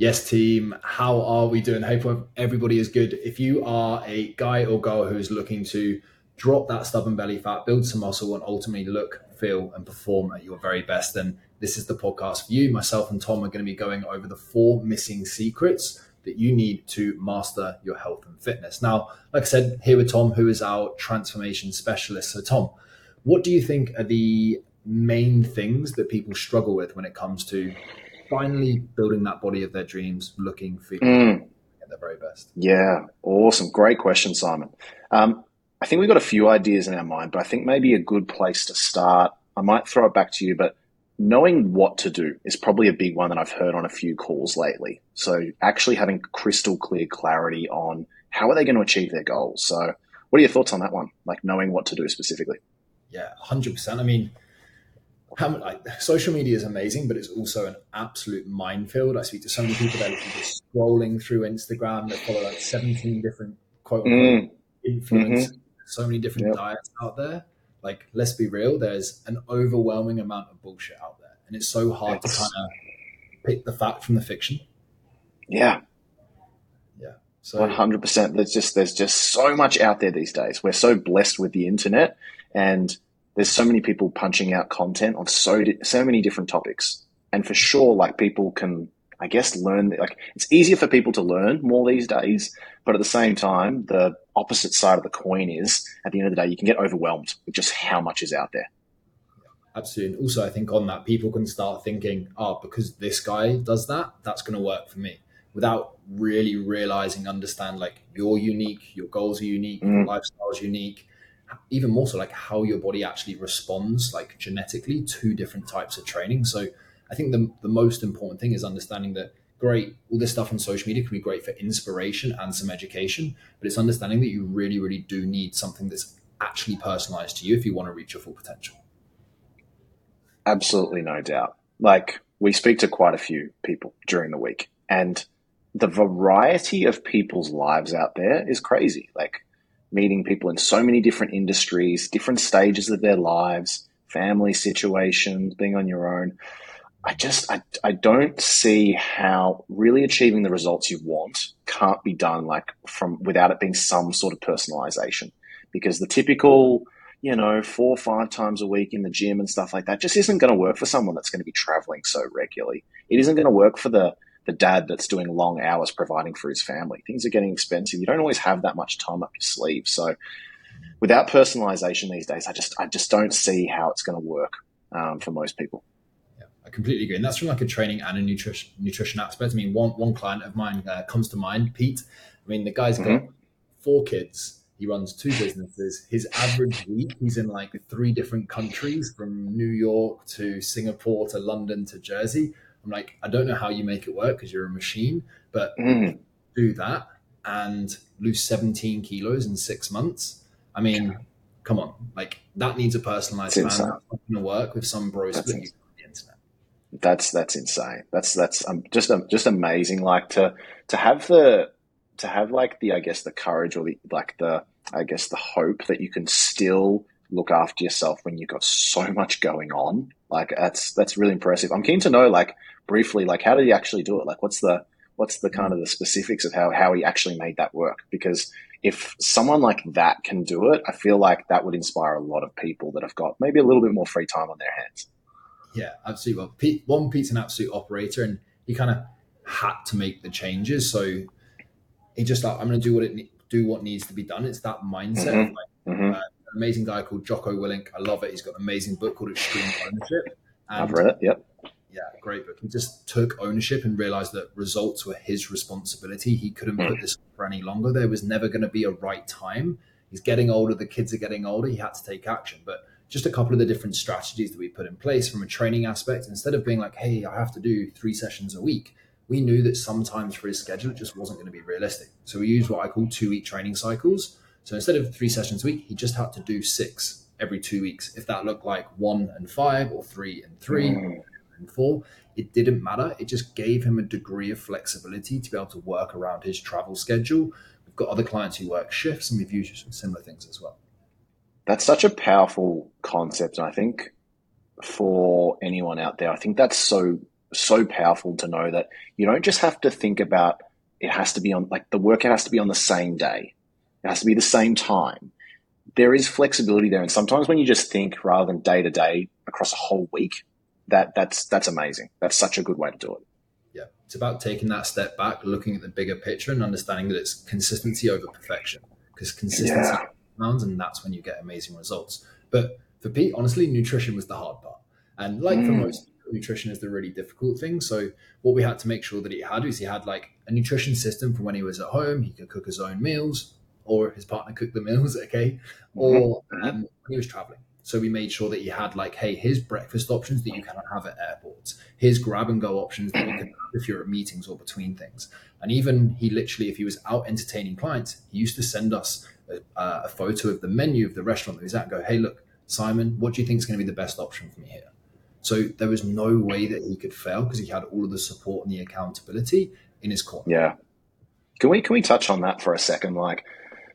Yes, team. How are we doing? Hope everybody is good. If you are a guy or girl who is looking to drop that stubborn belly fat, build some muscle, and ultimately look, feel, and perform at your very best, then this is the podcast for you. Myself and Tom are going to be going over the four missing secrets that you need to master your health and fitness. Now, like I said, here with Tom, who is our transformation specialist. So, Tom, what do you think are the main things that people struggle with when it comes to finally building that body of their dreams, looking, feeling mm. at their very best? Yeah, awesome. Great question, Simon. Um, I think we've got a few ideas in our mind, but I think maybe a good place to start, I might throw it back to you, but knowing what to do is probably a big one that I've heard on a few calls lately. So actually having crystal clear clarity on how are they going to achieve their goals. So what are your thoughts on that one? Like knowing what to do specifically? Yeah, 100%. I mean, how like social media is amazing, but it's also an absolute minefield. I speak to so many people that are just scrolling through Instagram that follow like 17 different quote unquote mm. influencers, mm-hmm. so many different yep. diets out there. Like, let's be real, there's an overwhelming amount of bullshit out there. And it's so hard it's... to kind of pick the fact from the fiction. Yeah. Yeah. So 100%. There's just, there's just so much out there these days. We're so blessed with the internet and there's so many people punching out content on so so many different topics, and for sure, like people can, I guess, learn. Like it's easier for people to learn more these days, but at the same time, the opposite side of the coin is at the end of the day, you can get overwhelmed with just how much is out there. Absolutely. And also, I think on that, people can start thinking, oh, because this guy does that, that's going to work for me without really realizing, understand like you're unique, your goals are unique, mm. your lifestyle is unique even more so like how your body actually responds like genetically to different types of training. So i think the, the most important thing is understanding that great all this stuff on social media can be great for inspiration and some education but it's understanding that you really really do need something that's actually personalized to you if you want to reach your full potential. Absolutely no doubt. Like we speak to quite a few people during the week and the variety of people's lives out there is crazy. Like meeting people in so many different industries, different stages of their lives, family situations, being on your own. I just I, I don't see how really achieving the results you want can't be done like from without it being some sort of personalization. Because the typical, you know, four or five times a week in the gym and stuff like that just isn't going to work for someone that's going to be traveling so regularly. It isn't going to work for the the dad that's doing long hours providing for his family. Things are getting expensive. You don't always have that much time up your sleeve. So without personalization these days, I just I just don't see how it's going to work um, for most people. Yeah, I completely agree, and that's from like a training and a nutrition nutrition aspect. I mean, one one client of mine uh, comes to mind, Pete. I mean, the guy's got mm-hmm. four kids. He runs two businesses. His average week, he's in like three different countries, from New York to Singapore to London to Jersey I'm like, I don't know how you make it work because you're a machine, but mm. do that and lose 17 kilos in six months. I mean, come on, like that needs a personalized plan. That's not to work with some bro split on the internet. That's that's insane. That's that's um, just um, just amazing. Like to to have the to have like the I guess the courage or the like the I guess the hope that you can still look after yourself when you've got so much going on. Like that's that's really impressive. I'm keen to know like briefly like how did he actually do it? Like what's the what's the kind of the specifics of how how he actually made that work? Because if someone like that can do it, I feel like that would inspire a lot of people that have got maybe a little bit more free time on their hands. Yeah, absolutely. Well, Pete, one Pete's an absolute operator, and he kind of had to make the changes. So he just like I'm going to do what it do what needs to be done. It's that mindset. Mm-hmm. Like, mm-hmm. Uh, amazing guy called Jocko Willink. I love it. He's got an amazing book called Extreme Ownership. And I've read it. Yep. Yeah, great book. He just took ownership and realized that results were his responsibility. He couldn't mm. put this for any longer. There was never going to be a right time. He's getting older. The kids are getting older. He had to take action. But just a couple of the different strategies that we put in place from a training aspect, instead of being like, hey, I have to do three sessions a week, we knew that sometimes for his schedule, it just wasn't going to be realistic. So we used what I call two week training cycles so instead of three sessions a week, he just had to do six every two weeks. If that looked like one and five or three and three mm. And four, it didn't matter. It just gave him a degree of flexibility to be able to work around his travel schedule. We've got other clients who work shifts and we've used similar things as well. That's such a powerful concept. And I think for anyone out there, I think that's so so powerful to know that you don't just have to think about it has to be on like the workout has to be on the same day. It has to be the same time. There is flexibility there, and sometimes when you just think rather than day to day across a whole week, that that's that's amazing. That's such a good way to do it. Yeah, it's about taking that step back, looking at the bigger picture, and understanding that it's consistency over perfection. Because consistency yeah. compounds, and that's when you get amazing results. But for Pete, honestly, nutrition was the hard part, and like mm. for most nutrition is the really difficult thing. So what we had to make sure that he had was he had like a nutrition system for when he was at home. He could cook his own meals, or his partner cooked the meals, okay, or mm-hmm. um, when he was traveling. So we made sure that he had like, hey, here's breakfast options that you can have at airports. Here's grab and go options that you can have if you're at meetings or between things. And even he literally, if he was out entertaining clients, he used to send us a, a photo of the menu of the restaurant that he's at. And go, hey, look, Simon, what do you think is going to be the best option for me here? So there was no way that he could fail because he had all of the support and the accountability in his corner. Yeah. Can we can we touch on that for a second? Like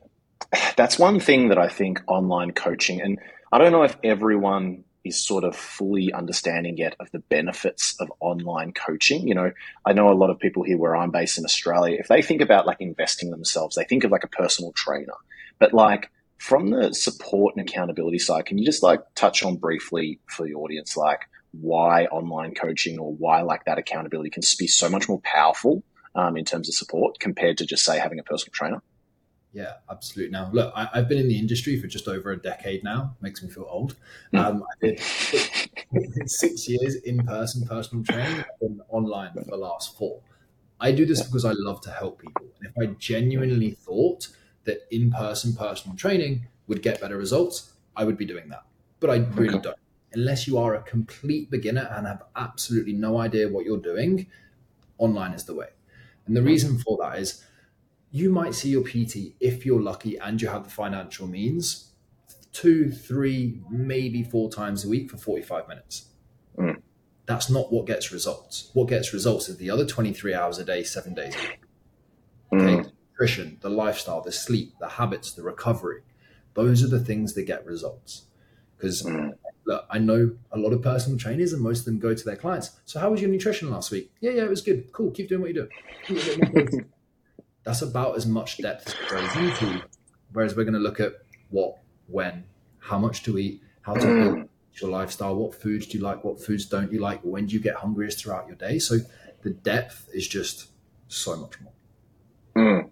that's one thing that I think online coaching and I don't know if everyone is sort of fully understanding yet of the benefits of online coaching. You know, I know a lot of people here where I'm based in Australia, if they think about like investing themselves, they think of like a personal trainer. But like from the support and accountability side, can you just like touch on briefly for the audience, like why online coaching or why like that accountability can be so much more powerful um, in terms of support compared to just say having a personal trainer? Yeah, absolutely. Now, look, I, have been in the industry for just over a decade now. Makes me feel old. Mm. Um, I did six years in person personal training, and online for the last four. I do this because I love to help people. And if I genuinely thought that in person personal training would get better results, I would be doing that. But I really okay. don't unless you are a complete beginner and have absolutely no idea what you're doing, online is the way. And the reason for that is you might see your PT, if you're lucky and you have the financial means, two, three, maybe four times a week for 45 minutes. Mm. That's not what gets results. What gets results is the other 23 hours a day, seven days a week. Okay? Mm. Nutrition, the lifestyle, the sleep, the habits, the recovery. Those are the things that get results. Because mm look, I know a lot of personal trainers, and most of them go to their clients. So, how was your nutrition last week? Yeah, yeah, it was good. Cool. Keep doing what you do. That's about as much depth as goes into. Whereas we're going to look at what, when, how much to eat, how to build your lifestyle, what foods do you like, what foods don't you like, when do you get hungriest throughout your day. So, the depth is just so much more. Mm,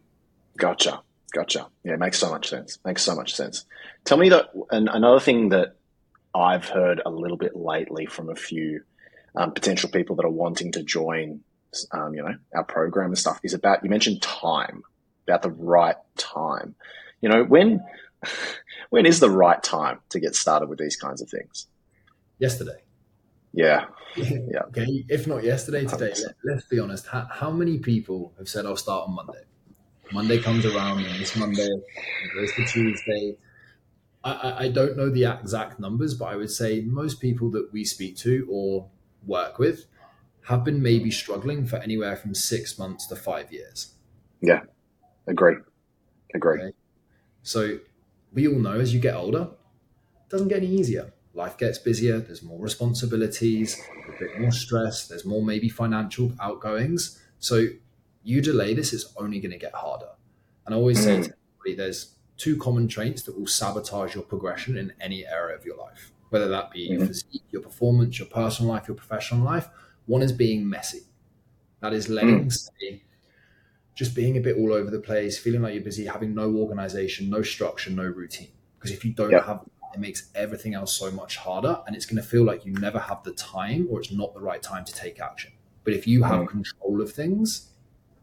gotcha. Gotcha. Yeah, it makes so much sense. Makes so much sense. Tell me that, and another thing that I've heard a little bit lately from a few um, potential people that are wanting to join, um, you know, our program and stuff is about, you mentioned time, about the right time. You know, when, when is the right time to get started with these kinds of things? Yesterday. Yeah. Yeah. okay. If not yesterday, today. Let, us be honest. How, how, many people have said, I'll start on Monday? Monday comes around and this Monday goes to Tuesday I, I don't know the exact numbers, but I would say most people that we speak to or work with have been maybe struggling for anywhere from six months to five years. Yeah, agree. Agree. Okay? So we all know as you get older, it doesn't get any easier. Life gets busier, there's more responsibilities, a bit more stress, there's more maybe financial outgoings. So you delay this, it's only going to get harder. And I always mm. say to everybody, there's two common traits that will sabotage your progression in any area of your life, whether that be mm-hmm. your physique, your performance, your personal life, your professional life. One is being messy. That is letting, mm. say, just being a bit all over the place, feeling like you're busy, having no organization, no structure, no routine. Because if you don't yep. have it makes everything else so much harder and it's going to feel like you never have the time or it's not the right time to take action. But if you have mm. control of things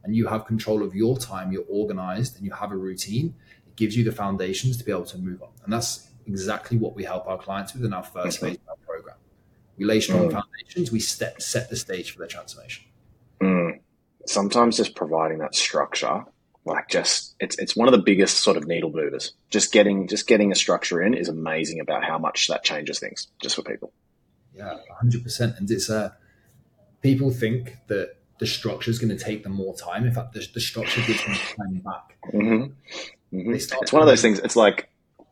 and you have control of your time, you're organized and you have a routine, it gives you the foundations to be able to move on. And that's exactly what we help our clients with in our first phase our program. We lay strong mm. foundations, we set, set the stage for their transformation. Mm. Sometimes just providing that structure, like just it's it's one of the biggest sort of needle movers. Just getting just getting a structure in is amazing about how much that changes things just for people. Yeah, hundred percent. And it's uh people think that the structure is going to take them more time. In fact, the, the structure gives them time back. Mm-hmm. Mm-hmm. It's one of those things. It's like,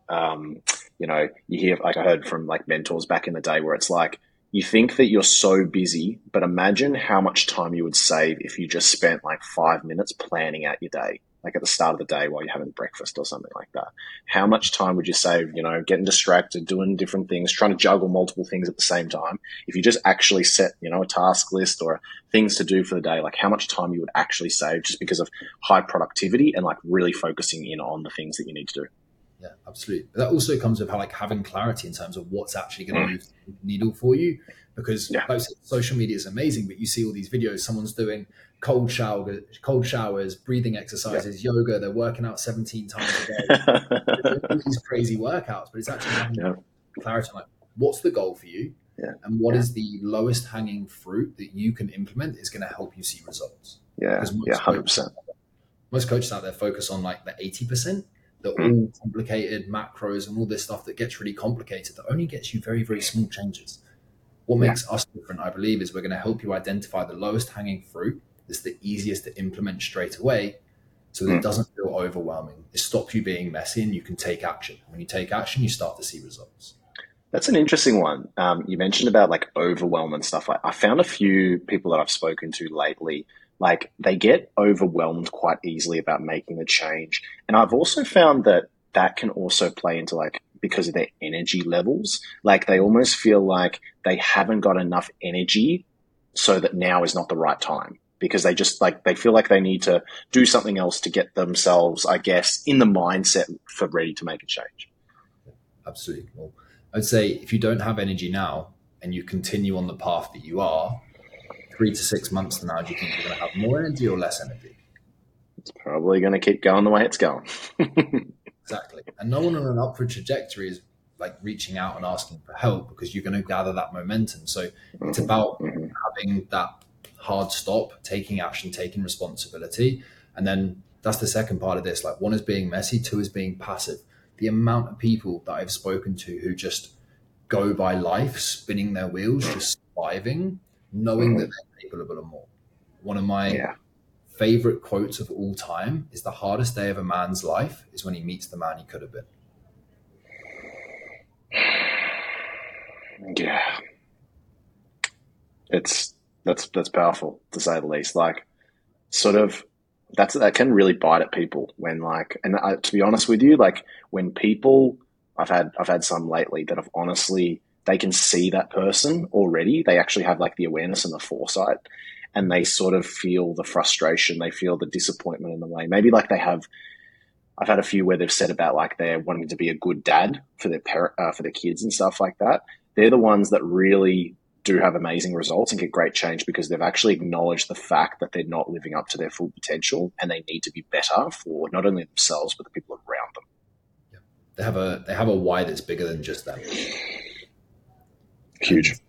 um, you know, you hear like I heard from like mentors back in the day where it's like you think that you're so busy, but imagine how much time you would save if you just spent like five minutes planning out your day, like at the start of the day while you're having breakfast or something like that. How much time would you save, you know, getting distracted, doing different things, trying to juggle multiple things at the same time? If you just actually set, you know, a task list or things to do for the day, like how much time you would actually save just because of high productivity and like really focusing in on the things that you need to do. Yeah, absolutely. But that also comes with how like having clarity in terms of what's actually going to mm. move the needle for you. Because yeah. like, social media is amazing, but you see all these videos. Someone's doing cold shower, cold showers, breathing exercises, yeah. yoga. They're working out seventeen times a day. these crazy workouts, but it's actually having yeah. clarity. Like, what's the goal for you? Yeah. And what is the lowest hanging fruit that you can implement is going to help you see results. Yeah, yeah, hundred percent. Most coaches out there focus on like the eighty percent the mm. all complicated macros and all this stuff that gets really complicated that only gets you very, very small changes. What makes yeah. us different, I believe, is we're going to help you identify the lowest hanging fruit that's the easiest to implement straight away so that mm. it doesn't feel overwhelming. It stops you being messy and you can take action. When you take action, you start to see results. That's an interesting one. Um, you mentioned about like overwhelm and stuff. I found a few people that I've spoken to lately like they get overwhelmed quite easily about making the change. And I've also found that that can also play into like because of their energy levels. Like they almost feel like they haven't got enough energy so that now is not the right time because they just like they feel like they need to do something else to get themselves, I guess, in the mindset for ready to make a change. Absolutely. Well, I'd say if you don't have energy now and you continue on the path that you are, three to six months from now, do you think you're going to have more energy or less energy? It's probably going to keep going the way it's going. exactly. And no one on an upward trajectory is like reaching out and asking for help because you're going to gather that momentum. So mm-hmm. it's about mm-hmm. having that hard stop, taking action, taking responsibility. And then that's the second part of this. Like one is being messy, two is being passive. The amount of people that I've spoken to who just go by life spinning their wheels, just surviving, knowing mm-hmm. that capable of more. One of my yeah. favorite quotes of all time is the hardest day of a man's life is when he meets the man he could have been. Yeah. It's that's that's powerful to say the least. Like sort of that's that can really bite at people when like and I, to be honest with you like when people I've had I've had some lately that have honestly they can see that person already. They actually have like the awareness and the foresight and they sort of feel the frustration, they feel the disappointment in the way. Maybe like they have. I've had a few where they've said about like they're wanting to be a good dad for their parent, uh, for their kids and stuff like that. They're the ones that really do have amazing results and get great change because they've actually acknowledged the fact that they're not living up to their full potential and they need to be better for not only themselves but the people around them. Yeah. They have a they have a why that's bigger than just them. Huge. And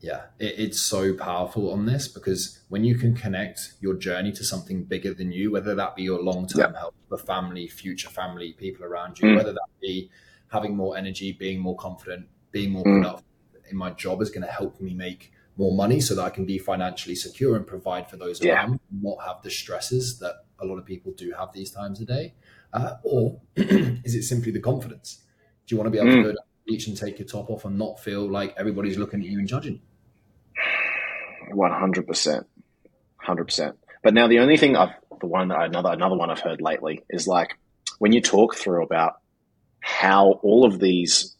yeah, it, it's so powerful on this because when you can connect your journey to something bigger than you, whether that be your long term yeah. health, the family, future family, people around you, mm. whether that be having more energy, being more confident, being more mm. productive in my job is going to help me make more money so that I can be financially secure and provide for those yeah. around me, not have the stresses that a lot of people do have these times a day? Uh, or is it simply the confidence? Do you want to be able mm. to go down beach and take your top off and not feel like everybody's looking at you and judging you. One hundred percent, hundred percent. But now the only thing I've the one another another one I've heard lately is like when you talk through about how all of these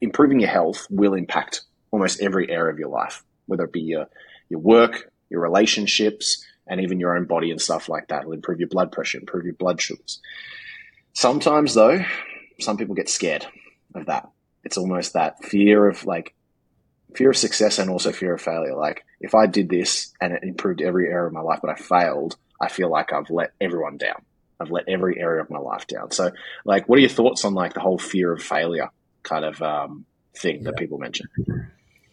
improving your health will impact almost every area of your life, whether it be your your work, your relationships, and even your own body and stuff like that. It'll improve your blood pressure, improve your blood sugars. Sometimes though, some people get scared of that it's almost that fear of like fear of success and also fear of failure. Like if I did this and it improved every area of my life, but I failed, I feel like I've let everyone down. I've let every area of my life down. So, like, what are your thoughts on like the whole fear of failure kind of um, thing yeah. that people mention?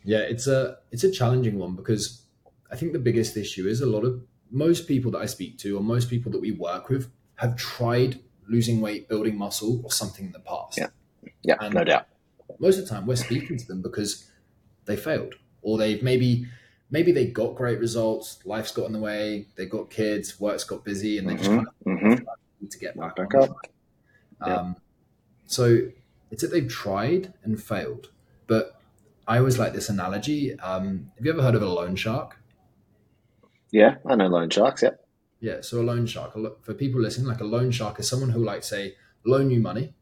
Yeah, it's a it's a challenging one because I think the biggest issue is a lot of most people that I speak to or most people that we work with have tried losing weight, building muscle, or something in the past. Yeah, yeah, and no doubt most of the time we're speaking to them because they failed or they've maybe maybe they got great results life's got in the way they've got kids work's got busy and they just mm-hmm. kind of mm-hmm. to get back, back up um, so it's that they've tried and failed but I always like this analogy. Um, have you ever heard of a loan shark? Yeah, I know loan sharks. Yeah. Yeah. So a loan shark, for people listening, like a loan shark is someone who, like, say, loan you money,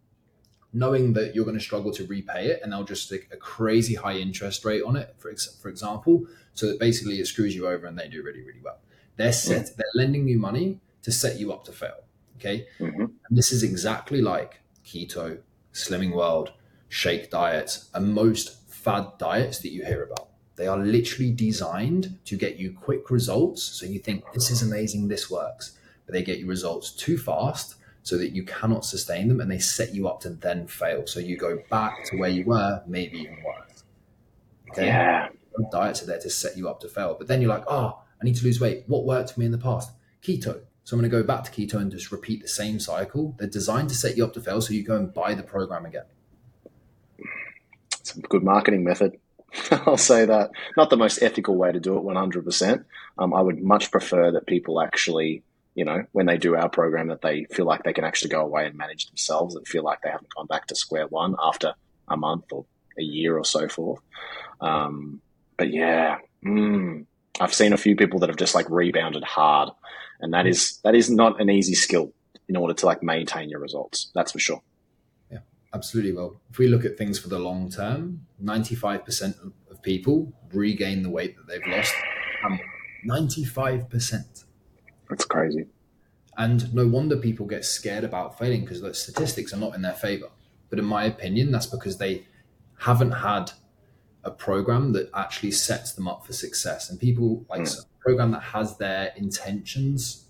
knowing that you're going to struggle to repay it, and they'll just stick a crazy high interest rate on it, for ex- for example, so that basically it screws you over and they do really, really well. They're set. Mm. They're lending you money to set you up to fail. Okay. Mm-hmm. And this is exactly like keto, slimming world, shake diets, and most fad diets that you hear about. They are literally designed to get you quick results. So you think this is amazing, this works, but they get you results too fast so that you cannot sustain them and they set you up to then fail. So you go back to where you were, maybe even worse. Okay. Yeah. Diets are there to set you up to fail. But then you're like, oh, I need to lose weight. What worked for me in the past? Keto. So I'm going to go back to keto and just repeat the same cycle. They're designed to set you up to fail so you go and buy the program again. It's a good marketing method. I'll say that. Not the most ethical way to do it 100%. Um, I would much prefer that people actually, you know, when they do our program, that they feel like they can actually go away and manage themselves and feel like they haven't gone back to square one after a month or a year or so forth. Um, but yeah, mm, I've seen a few people that have just like rebounded hard, and that is that is not an easy skill in order to like maintain your results. That's for sure. Yeah, absolutely. Well, if we look at things for the long term, ninety-five percent of people regain the weight that they've lost. Ninety-five percent. That's crazy. And no wonder people get scared about failing because the statistics are not in their favor. But in my opinion, that's because they haven't had a program that actually sets them up for success and people like mm. a program that has their intentions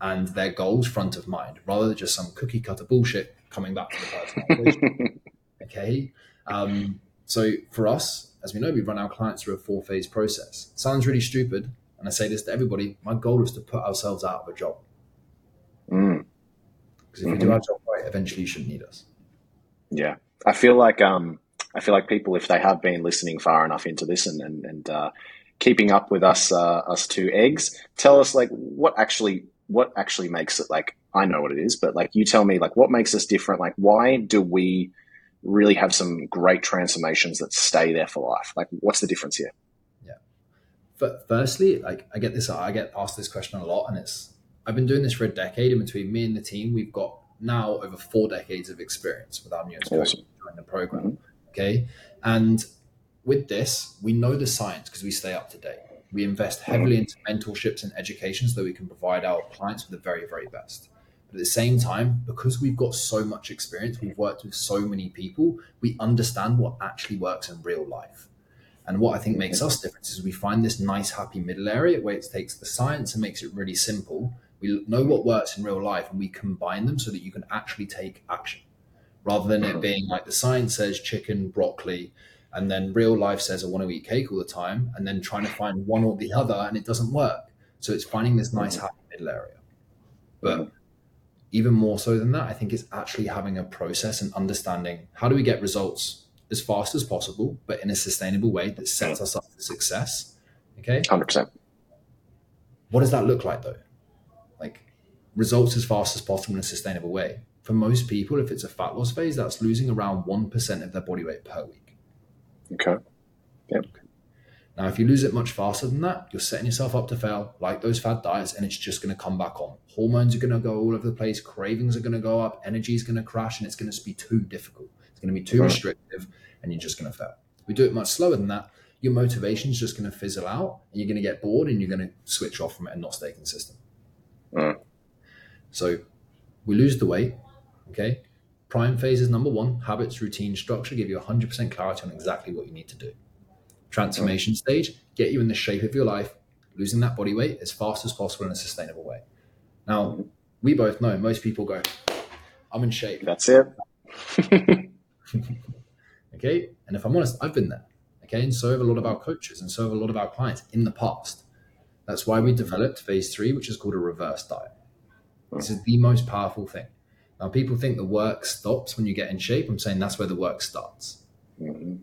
and their goals front of mind rather than just some cookie cutter bullshit coming back to the person okay um, so for us as we know we run our clients through a four phase process sounds really stupid and i say this to everybody my goal is to put ourselves out of a job because mm. if mm-hmm. we do mm-hmm. our job right eventually you shouldn't need us yeah i feel like um I feel like people, if they have been listening far enough into this and and, and uh, keeping up with us, uh, us two eggs, tell us like what actually what actually makes it like. I know what it is, but like you tell me like what makes us different. Like why do we really have some great transformations that stay there for life? Like what's the difference here? But firstly, like I get this, I get asked this question a lot, and it's I've been doing this for a decade. And between me and the team, we've got now over four decades of experience with our newest awesome. coach the program. Mm-hmm. Okay. And with this, we know the science because we stay up to date. We invest heavily into mentorships and education so that we can provide our clients with the very, very best. But at the same time, because we've got so much experience, we've worked with so many people, we understand what actually works in real life. And what I think makes us different is we find this nice, happy middle area where it takes the science and makes it really simple. We know what works in real life and we combine them so that you can actually take action rather than it being like the science says chicken, broccoli, and then real life says I want to eat cake all the time, and then trying to find one or the other, and it doesn't work. So it's finding this nice happy middle area. But even more so than that, I think it's actually having a process and understanding how do we get results as fast as possible, but in a sustainable way that sets mm. us up for success. Okay. 100%. What does that look like though? Like results as fast as possible in a sustainable way for most people, if it's a fat loss phase, that's losing around 1% of their body weight per week. Okay. Yep. Now, if you lose it much faster than that, you're setting yourself up to fail, like those fad diets, and it's just going to come back on. Hormones are going to go all over the place, cravings are going to go up, energy is going to crash, and it's going to be too difficult. It's going to be too restrictive, and you're just going to fail. If we do it much slower than that, your motivation is just going to fizzle out, and you're going to get bored, and you're going to switch off from it and not stay consistent. Mm. So we lose the weight, Okay. Prime phase is number one habits, routine, structure give you 100% clarity on exactly what you need to do. Transformation stage, get you in the shape of your life, losing that body weight as fast as possible in a sustainable way. Now, we both know most people go, I'm in shape. That's it. okay. And if I'm honest, I've been there. Okay. And so have a lot of our coaches and so have a lot of our clients in the past. That's why we developed phase three, which is called a reverse diet. This is the most powerful thing. Now, people think the work stops when you get in shape. I'm saying that's where the work starts. Mm-hmm.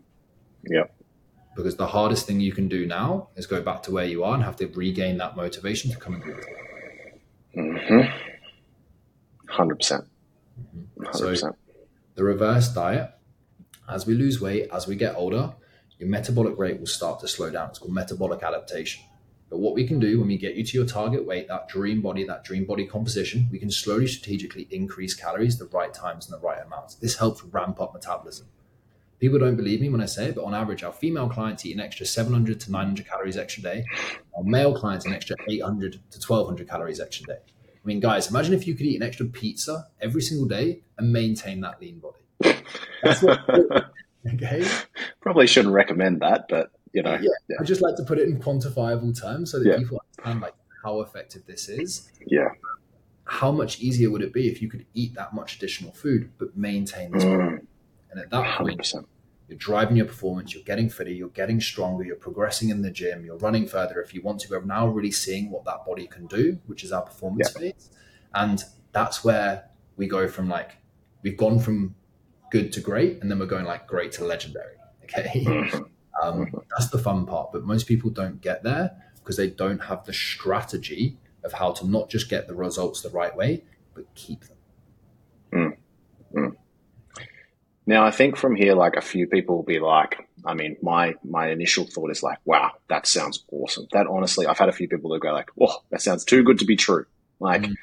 Yeah. Because the hardest thing you can do now is go back to where you are and have to regain that motivation to come and do it. Mm-hmm. 100%. percent mm-hmm. So, the reverse diet, as we lose weight, as we get older, your metabolic rate will start to slow down. It's called metabolic adaptation. But what we can do when we get you to your target weight, that dream body, that dream body composition, we can slowly strategically increase calories the right times and the right amounts. This helps ramp up metabolism. People don't believe me when I say it, but on average, our female clients eat an extra 700 to 900 calories extra day. Our male clients an extra 800 to 1200 calories extra day. I mean, guys, imagine if you could eat an extra pizza every single day and maintain that lean body. What, okay. Probably shouldn't recommend that, but you know. Yeah, yeah. I just like to put it in quantifiable terms so that yeah. people understand like how effective this is. Yeah. How much easier would it be if you could eat that much additional food but maintain this mm. And at that point, 100%. you're driving your performance, you're getting fitter, you're getting stronger, you're progressing in the gym, you're running further if you want to. We're now really seeing what that body can do, which is our performance yeah. phase. And that's where we go from like, we've gone from good to great, and then we're going like great to legendary. Okay. Um, that's the fun part. But most people don't get there because they don't have the strategy of how to not just get the results the right way, but keep them. Mm. Mm. Now, I think from here, like a few people will be like, I mean, my my initial thought is like, wow, that sounds awesome. That honestly, I've had a few people that go like, oh, that sounds too good to be true. Like, mm.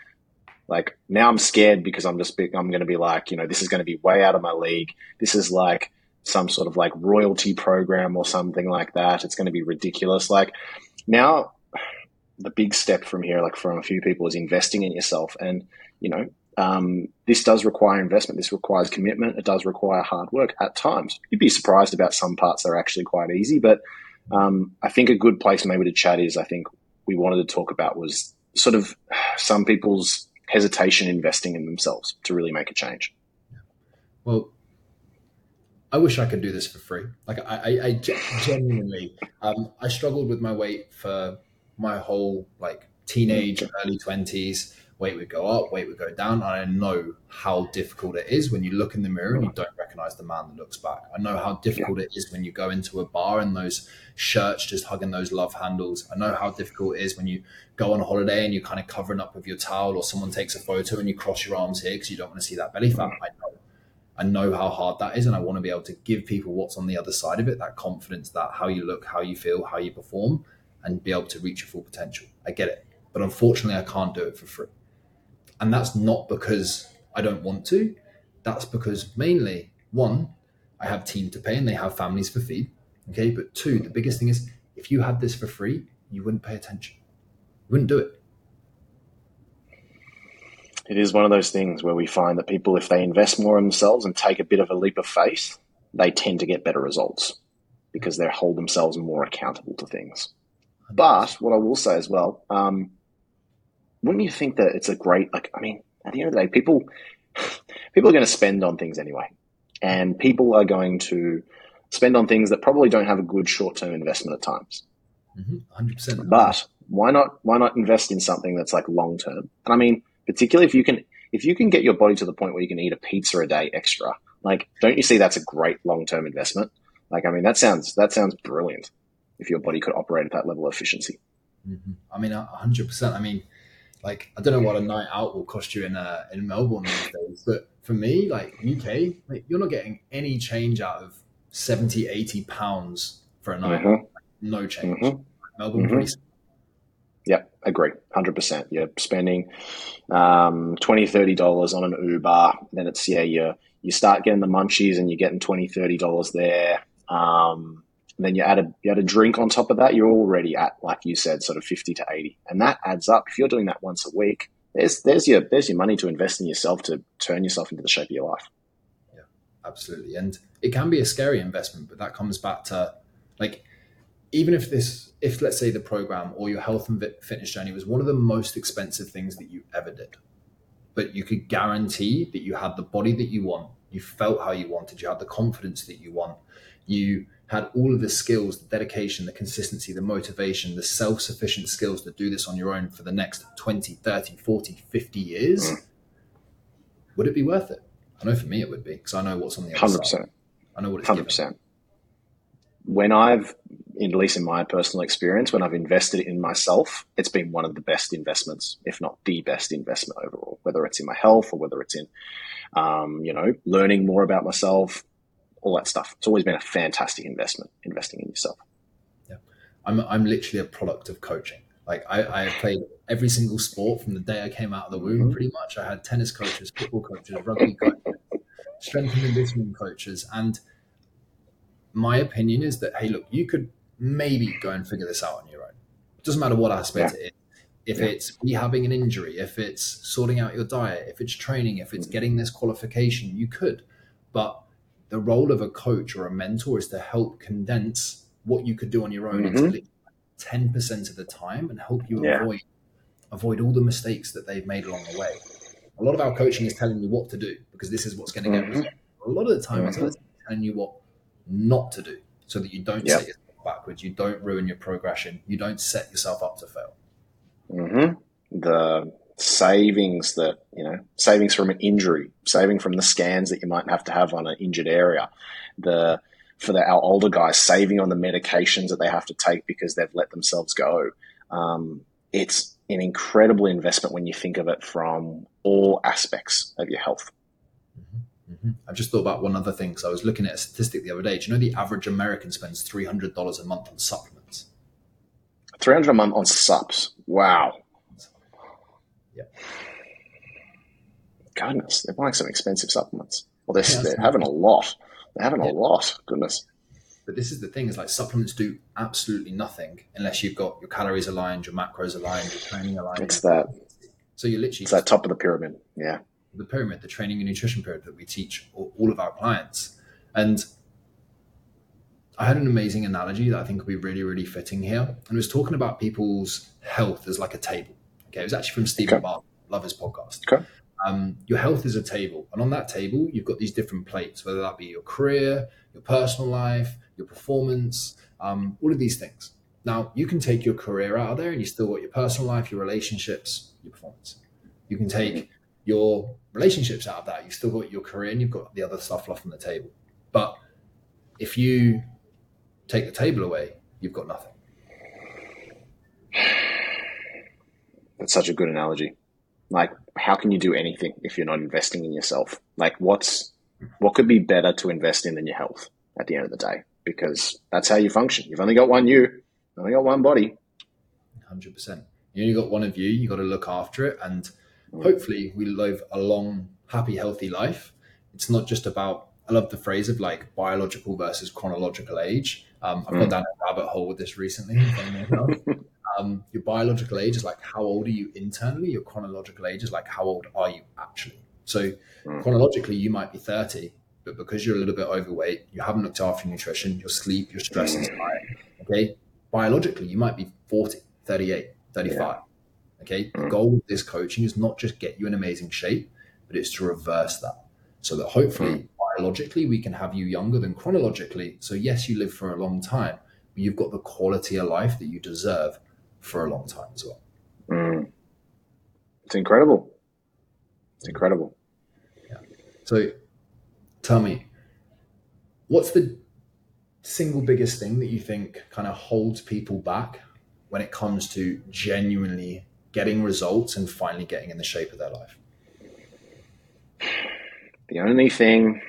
Like now I'm scared because I'm just I'm going to be like, you know, this is going to be way out of my league. This is like some sort of like royalty program or something like that. It's going to be ridiculous. Like now, the big step from here, like from a few people, is investing in yourself and you know um, this does require investment. This requires commitment. It does require hard work at times. You'd be surprised about some parts that are actually quite easy. But um, I think a good place maybe to chat is I think we wanted to talk about was sort of some people's hesitation investing in themselves to really make a change. Well, I wish I could do this for free. Like I, I, I genuinely, um, I struggled with my weight for my whole like teenage, early twenties weight would go up, weight would go down. And I know how difficult it is when you look in the mirror and you don't recognize the man that looks back. I know how difficult yeah. it is when you go into a bar and those shirts just hugging those love handles. I know how difficult it is when you go on a holiday and you're kind of covering up with your towel or someone takes a photo and you cross your arms here because you don't want to see that belly fat. I know. I know how hard that is, and I want to be able to give people what's on the other side of it that confidence, that how you look, how you feel, how you perform, and be able to reach your full potential. I get it. But unfortunately, I can't do it for free. And that's not because I don't want to. That's because mainly, one, I have team to pay and they have families for feed. Okay. But two, the biggest thing is if you had this for free, you wouldn't pay attention. You wouldn't do it. It is one of those things where we find that people, if they invest more in themselves and take a bit of a leap of faith, they tend to get better results because they hold themselves more accountable to things. But what I will say as well, um, wouldn't you think that it's a great like I mean, at the end of the day, people people are going to spend on things anyway. And people are going to spend on things that probably don't have a good short term investment at times. Mm-hmm. 100%. But why not why not invest in something that's like long term? And I mean, particularly if you can if you can get your body to the point where you can eat a pizza a day extra, like don't you see that's a great long term investment? Like I mean, that sounds that sounds brilliant if your body could operate at that level of efficiency. Mm-hmm. I mean, hundred percent. I mean, like I don't know what a night out will cost you in uh, in Melbourne these days, but for me, like UK, like, you're not getting any change out of 70, 80 pounds for a night. Mm-hmm. Like, no change. Mm-hmm. Melbourne, mm-hmm. pretty. Yep, agree, hundred percent. You're spending um, 20 dollars on an Uber, then it's yeah, you you start getting the munchies and you're getting 20 dollars there. Um, and then you add a you add a drink on top of that, you're already at like you said, sort of fifty to eighty, and that adds up. If you're doing that once a week, there's there's your there's your money to invest in yourself to turn yourself into the shape of your life. Yeah, absolutely, and it can be a scary investment, but that comes back to like even if this if let's say the program or your health and fitness journey was one of the most expensive things that you ever did but you could guarantee that you had the body that you want you felt how you wanted you had the confidence that you want you had all of the skills, the dedication, the consistency, the motivation, the self sufficient skills to do this on your own for the next 20, 30, 40, 50 years, mm. would it be worth it? I know for me it would be because I know what's on the other 100%. side. I know what it's 100%. Given. When I've, at least in my personal experience, when I've invested in myself, it's been one of the best investments, if not the best investment overall, whether it's in my health or whether it's in, um, you know, learning more about myself, all that stuff. It's always been a fantastic investment, investing in yourself. Yeah. I'm, I'm literally a product of coaching. Like I, I played every single sport from the day I came out of the womb, mm-hmm. pretty much. I had tennis coaches, football coaches, rugby coaches, strength and conditioning coaches. And my opinion is that, hey, look, you could maybe go and figure this out on your own. It doesn't matter what aspect yeah. it is. If yeah. it's rehabbing an injury, if it's sorting out your diet, if it's training, if it's getting this qualification, you could. But the role of a coach or a mentor is to help condense what you could do on your own mm-hmm. into 10% of the time and help you yeah. avoid avoid all the mistakes that they've made along the way. A lot of our coaching is telling you what to do because this is what's going to get mm-hmm. results. A lot of the time mm-hmm. it's telling you what not to do so that you don't yep. set yourself backwards, you don't ruin your progression, you don't set yourself up to fail. Mm-hmm. The savings that, you savings from an injury, saving from the scans that you might have to have on an injured area, the for the, our older guys saving on the medications that they have to take because they've let themselves go. Um, it's an incredible investment when you think of it from all aspects of your health. Mm-hmm. mm-hmm. I've just thought about one other thing. So I was looking at a statistic the other day. Do you know the average American spends three hundred dollars a month on supplements? Three hundred a month on sups. Wow. Yeah. Goodness, they're buying some expensive supplements. Well, they're, yeah, they're having a lot. They're having yeah. a lot. Goodness. But this is the thing: is like supplements do absolutely nothing unless you've got your calories aligned, your macros aligned, your training aligned. It's that. So you're literally it's that top of the pyramid. Yeah. The pyramid, the training and nutrition pyramid that we teach all of our clients, and I had an amazing analogy that I think would be really, really fitting here. And it was talking about people's health as like a table. Okay, it was actually from Steven okay. Bartlett, Love His podcast. Okay. Um, your health is a table, and on that table, you've got these different plates, whether that be your career, your personal life, your performance, um, all of these things. Now, you can take your career out of there, and you still got your personal life, your relationships, your performance. You can take your relationships out of that. You've still got your career, and you've got the other stuff left on the table. But if you take the table away, you've got nothing. That's such a good analogy. Like, how can you do anything if you're not investing in yourself? Like, what's what could be better to invest in than your health at the end of the day? Because that's how you function. You've only got one you, you've only got one body. Hundred percent. You only got one of you. You got to look after it, and mm. hopefully, we live a long, happy, healthy life. It's not just about. I love the phrase of like biological versus chronological age. Um, I've mm. gone down a rabbit hole with this recently. um, your biological age is like how old are you internally. Your chronological age is like how old are you actually. So mm. chronologically, you might be 30, but because you're a little bit overweight, you haven't looked after your nutrition, your sleep, your stress is high. Okay. Biologically, you might be 40, 38, 35. Yeah. Okay. The goal of this coaching is not just get you in amazing shape, but it's to reverse that so that hopefully mm. biologically we can have you younger than chronologically. So, yes, you live for a long time, but you've got the quality of life that you deserve for a long time as well. Mm. It's incredible. It's incredible. Yeah. So tell me, what's the single biggest thing that you think kind of holds people back when it comes to genuinely getting results and finally getting in the shape of their life? The only thing,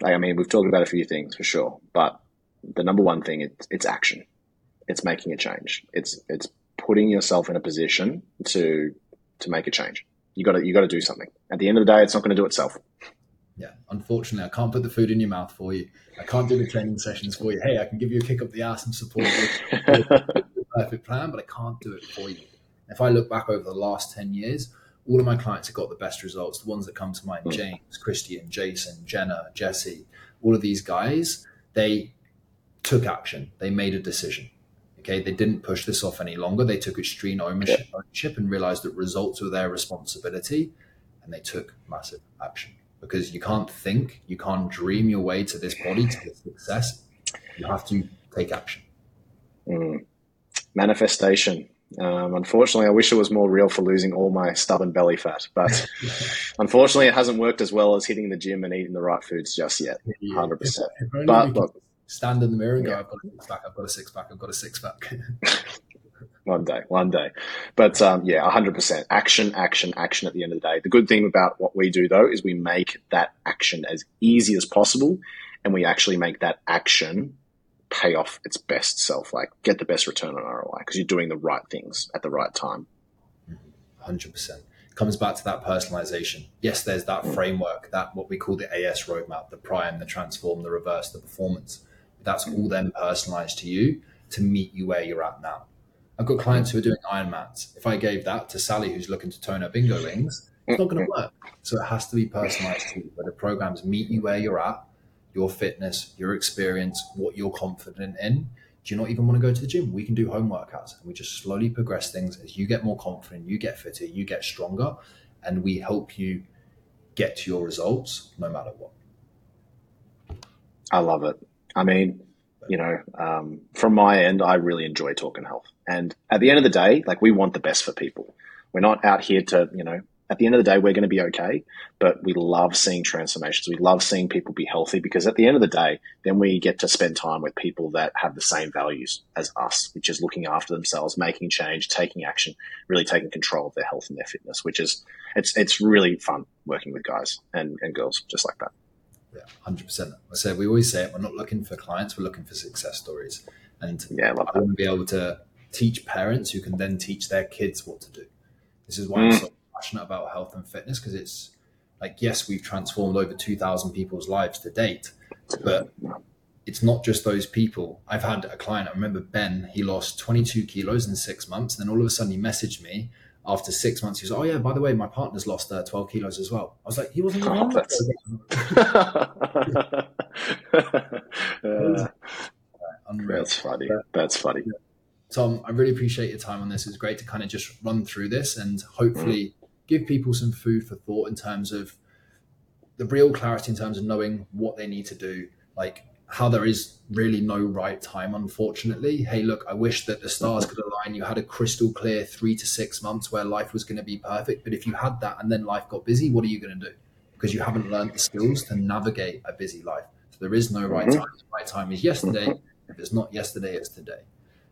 like, I mean, we've talked about a few things for sure, but the number one thing, it's, it's action. It's making a change. It's, it's putting yourself in a position to to make a change. You got to you got to do something. At the end of the day, it's not going to do itself. Yeah, unfortunately, I can't put the food in your mouth for you. I can't do the training sessions for you. Hey, I can give you a kick up the ass and support you. the perfect plan, but I can't do it for you. If I look back over the last ten years, all of my clients have got the best results. The ones that come to mind: mm. James, Christian, Jason, Jenna, Jesse. All of these guys, they took action. They made a decision Okay, they didn't push this off any longer. They took extreme ownership, ownership and realized that results were their responsibility, and they took massive action. Because you can't think, you can't dream your way to this body to this success. You have to take action. Mm. Manifestation. Um, unfortunately, I wish it was more real for losing all my stubborn belly fat, but unfortunately, it hasn't worked as well as hitting the gym and eating the right foods just yet. Hundred percent. But look, stand in the mirror and go, I've got a six pack, I've got a six pack, I've got a six pack. one day, one day. But um, yeah, 100% action, action, action at the end of the day. The good thing about what we do though is we make that action as easy as possible and we actually make that action pay off its best self, like get the best return on ROI because you're doing the right things at the right time. 100%. Comes back to that personalization. Yes, there's that mm. framework, that what we call the AS roadmap, the prime, the transform, the reverse, the performance. That's all then personalized to you to meet you where you're at now. I've got clients who are doing Ironmans. If I gave that to Sally, who's looking to tone her bingo wings, it's not going to mm-hmm. work. So it has to be personalized to you, where the programs meet you where you're at, your fitness, your experience, what you're confident in. Do you not even want to go to the gym? We can do home workouts and we just slowly progress things as you get more confident, you get fitter, you get stronger, and we help you get to your results no matter what. I love it. I mean, you know, um, from my end, I really enjoy talking health. And at the end of the day, like we want the best for people. We're not out here to, you know, at the end of the day, we're going to be okay. But we love seeing transformations. We love seeing people be healthy because at the end of the day, then we get to spend time with people that have the same values as us, which is looking after themselves, making change, taking action, really taking control of their health and their fitness, which is, it's, it's really fun working with guys and, and girls just like that. Yeah, hundred percent. I say we always say it. We're not looking for clients. We're looking for success stories. And yeah, I, want to be able to teach parents who can then teach their kids what to do. This is why mm. I'm so passionate about health and fitness because it's like yes, we've transformed over two thousand people's lives to date, but it's not just those people. I've had a client. I remember Ben. He lost twenty two kilos in six months. And then all of a sudden, he messaged me after six months, he was, oh yeah, by the way, my partner's lost uh, 12 kilos as well. I was like, he wasn't even on that. uh, That's funny. That's funny. Tom, I really appreciate your time on this. It's great to kind of just run through this and hopefully mm. give people some food for thought in terms of the real clarity in terms of knowing what they need to do. Like how there is really no right time, unfortunately. Hey, look, I wish that the stars could align. You had a crystal clear three to six months where life was going to be perfect. But if you had that and then life got busy, what are you going to do? Because you haven't learned the skills to navigate a busy life. So there is no right mm-hmm. time. The right time is yesterday. If it's not yesterday, it's today.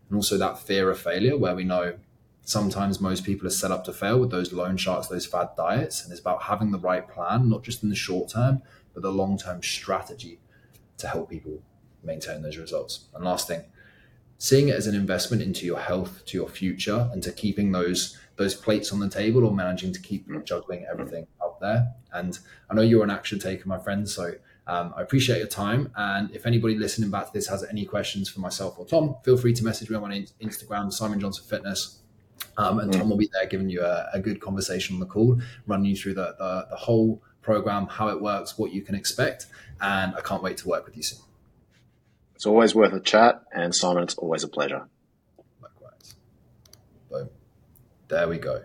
And also that fear of failure, where we know sometimes most people are set up to fail with those loan sharks, those fad diets. And it's about having the right plan, not just in the short term, but the long term strategy to help people maintain those results. And last thing, seeing it as an investment into your health, to your future, and to keeping those those plates on the table or managing to keep juggling everything up there. And I know you're an action taker, my friend. So um, I appreciate your time. And if anybody listening back to this has any questions for myself or Tom, feel free to message me on Instagram, Simon Johnson Fitness. Um, and Tom will be there giving you a, a, good conversation on the call, running you through the, the, the whole program, how it works, what you can expect. And I can't wait to work with you soon. It's always worth a chat. And Simon, it's always a pleasure. Likewise. Boom. There we go.